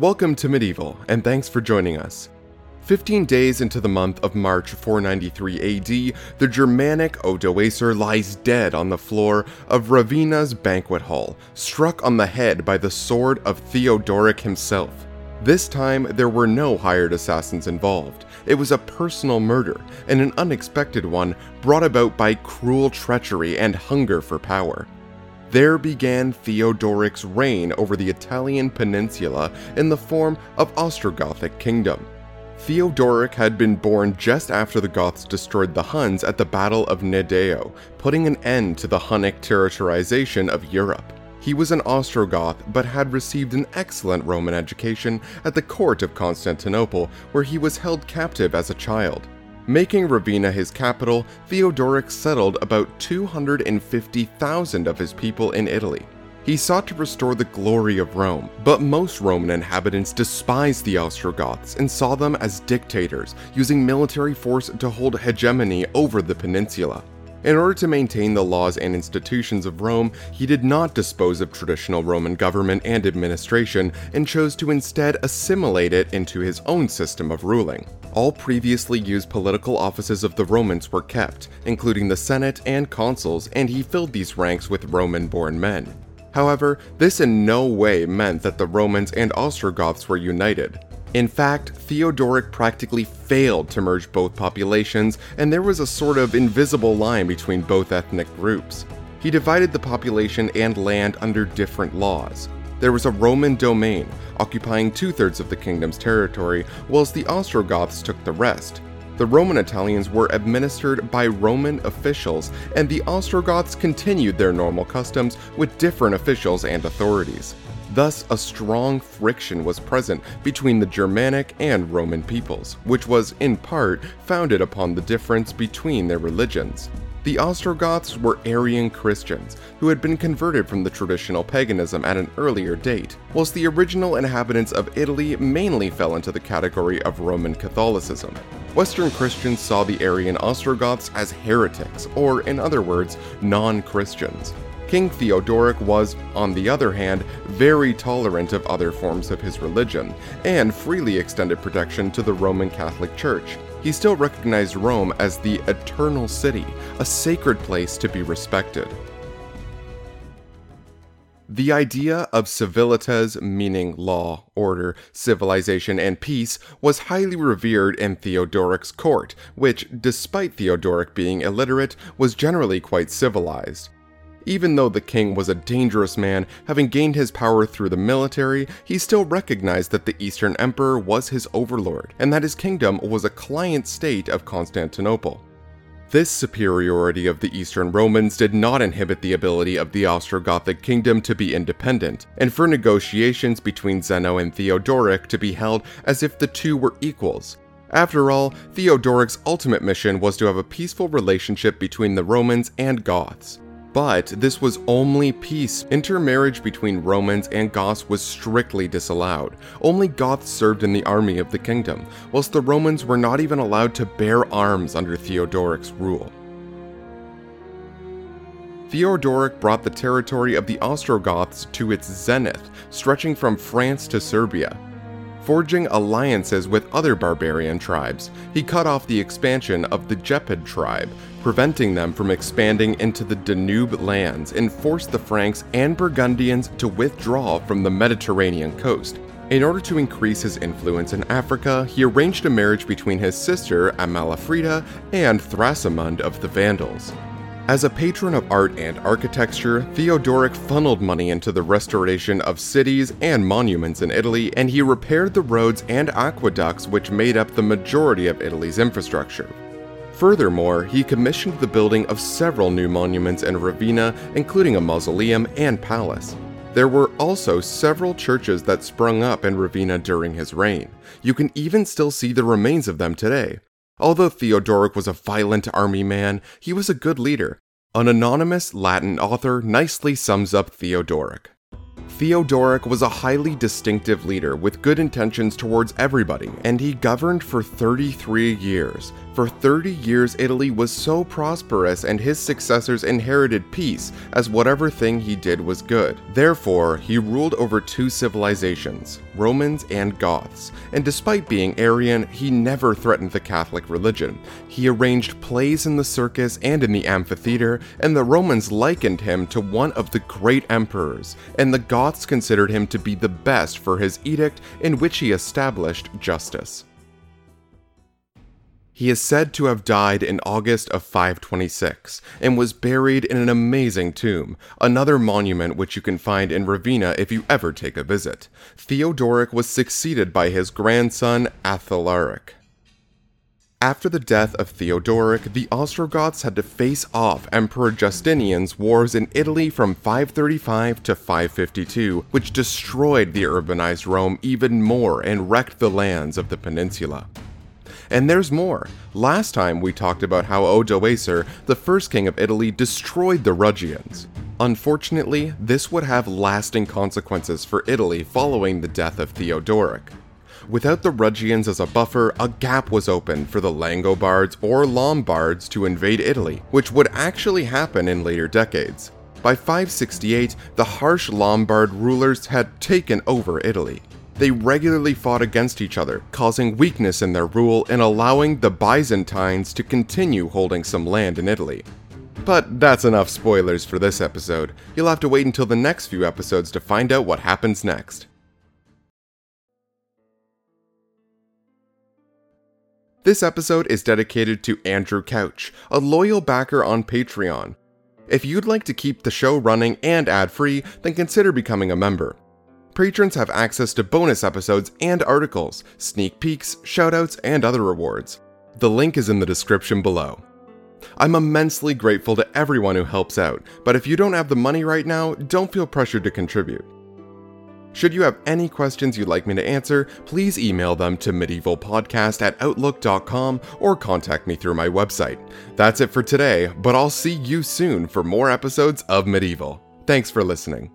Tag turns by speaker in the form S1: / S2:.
S1: Welcome to Medieval, and thanks for joining us. 15 days into the month of March 493 AD, the Germanic Odoacer lies dead on the floor of Ravenna's banquet hall, struck on the head by the sword of Theodoric himself. This time, there were no hired assassins involved. It was a personal murder, and an unexpected one brought about by cruel treachery and hunger for power. There began Theodoric's reign over the Italian peninsula in the form of Ostrogothic kingdom. Theodoric had been born just after the Goths destroyed the Huns at the Battle of Nedao, putting an end to the Hunnic territorialization of Europe. He was an Ostrogoth, but had received an excellent Roman education at the court of Constantinople, where he was held captive as a child. Making Ravenna his capital, Theodoric settled about 250,000 of his people in Italy. He sought to restore the glory of Rome, but most Roman inhabitants despised the Ostrogoths and saw them as dictators, using military force to hold hegemony over the peninsula. In order to maintain the laws and institutions of Rome, he did not dispose of traditional Roman government and administration and chose to instead assimilate it into his own system of ruling. All previously used political offices of the Romans were kept, including the Senate and consuls, and he filled these ranks with Roman born men. However, this in no way meant that the Romans and Ostrogoths were united. In fact, Theodoric practically failed to merge both populations, and there was a sort of invisible line between both ethnic groups. He divided the population and land under different laws. There was a Roman domain, occupying two thirds of the kingdom's territory, whilst the Ostrogoths took the rest. The Roman Italians were administered by Roman officials, and the Ostrogoths continued their normal customs with different officials and authorities. Thus, a strong friction was present between the Germanic and Roman peoples, which was, in part, founded upon the difference between their religions. The Ostrogoths were Arian Christians who had been converted from the traditional paganism at an earlier date, whilst the original inhabitants of Italy mainly fell into the category of Roman Catholicism. Western Christians saw the Arian Ostrogoths as heretics, or in other words, non Christians. King Theodoric was, on the other hand, very tolerant of other forms of his religion, and freely extended protection to the Roman Catholic Church. He still recognized Rome as the eternal city, a sacred place to be respected. The idea of civilitas, meaning law, order, civilization, and peace, was highly revered in Theodoric's court, which, despite Theodoric being illiterate, was generally quite civilized. Even though the king was a dangerous man, having gained his power through the military, he still recognized that the Eastern Emperor was his overlord, and that his kingdom was a client state of Constantinople. This superiority of the Eastern Romans did not inhibit the ability of the Ostrogothic kingdom to be independent, and for negotiations between Zeno and Theodoric to be held as if the two were equals. After all, Theodoric's ultimate mission was to have a peaceful relationship between the Romans and Goths. But this was only peace. Intermarriage between Romans and Goths was strictly disallowed. Only Goths served in the army of the kingdom, whilst the Romans were not even allowed to bear arms under Theodoric's rule. Theodoric brought the territory of the Ostrogoths to its zenith, stretching from France to Serbia. Forging alliances with other barbarian tribes, he cut off the expansion of the Gepid tribe, preventing them from expanding into the Danube lands and forced the Franks and Burgundians to withdraw from the Mediterranean coast. In order to increase his influence in Africa, he arranged a marriage between his sister Amalafrida and Thrasimund of the Vandals. As a patron of art and architecture, Theodoric funneled money into the restoration of cities and monuments in Italy, and he repaired the roads and aqueducts which made up the majority of Italy's infrastructure. Furthermore, he commissioned the building of several new monuments in Ravenna, including a mausoleum and palace. There were also several churches that sprung up in Ravenna during his reign. You can even still see the remains of them today. Although Theodoric was a violent army man, he was a good leader. An anonymous Latin author nicely sums up Theodoric. Theodoric was a highly distinctive leader with good intentions towards everybody, and he governed for 33 years, For 30 years, Italy was so prosperous and his successors inherited peace, as whatever thing he did was good. Therefore, he ruled over two civilizations, Romans and Goths, and despite being Arian, he never threatened the Catholic religion. He arranged plays in the circus and in the amphitheater, and the Romans likened him to one of the great emperors, and the Goths considered him to be the best for his edict in which he established justice. He is said to have died in August of 526 and was buried in an amazing tomb, another monument which you can find in Ravenna if you ever take a visit. Theodoric was succeeded by his grandson Athalaric. After the death of Theodoric, the Ostrogoths had to face off Emperor Justinian's wars in Italy from 535 to 552, which destroyed the urbanized Rome even more and wrecked the lands of the peninsula. And there's more. Last time we talked about how Odoacer, the first king of Italy, destroyed the Rugians. Unfortunately, this would have lasting consequences for Italy following the death of Theodoric. Without the Rugians as a buffer, a gap was opened for the Langobards or Lombards to invade Italy, which would actually happen in later decades. By 568, the harsh Lombard rulers had taken over Italy they regularly fought against each other, causing weakness in their rule and allowing the Byzantines to continue holding some land in Italy. But that's enough spoilers for this episode. You'll have to wait until the next few episodes to find out what happens next. This episode is dedicated to Andrew Couch, a loyal backer on Patreon. If you'd like to keep the show running and ad free, then consider becoming a member. Patrons have access to bonus episodes and articles, sneak peeks, shoutouts, and other rewards. The link is in the description below. I'm immensely grateful to everyone who helps out, but if you don't have the money right now, don't feel pressured to contribute. Should you have any questions you'd like me to answer, please email them to medievalpodcast at outlook.com or contact me through my website. That's it for today, but I'll see you soon for more episodes of Medieval. Thanks for listening.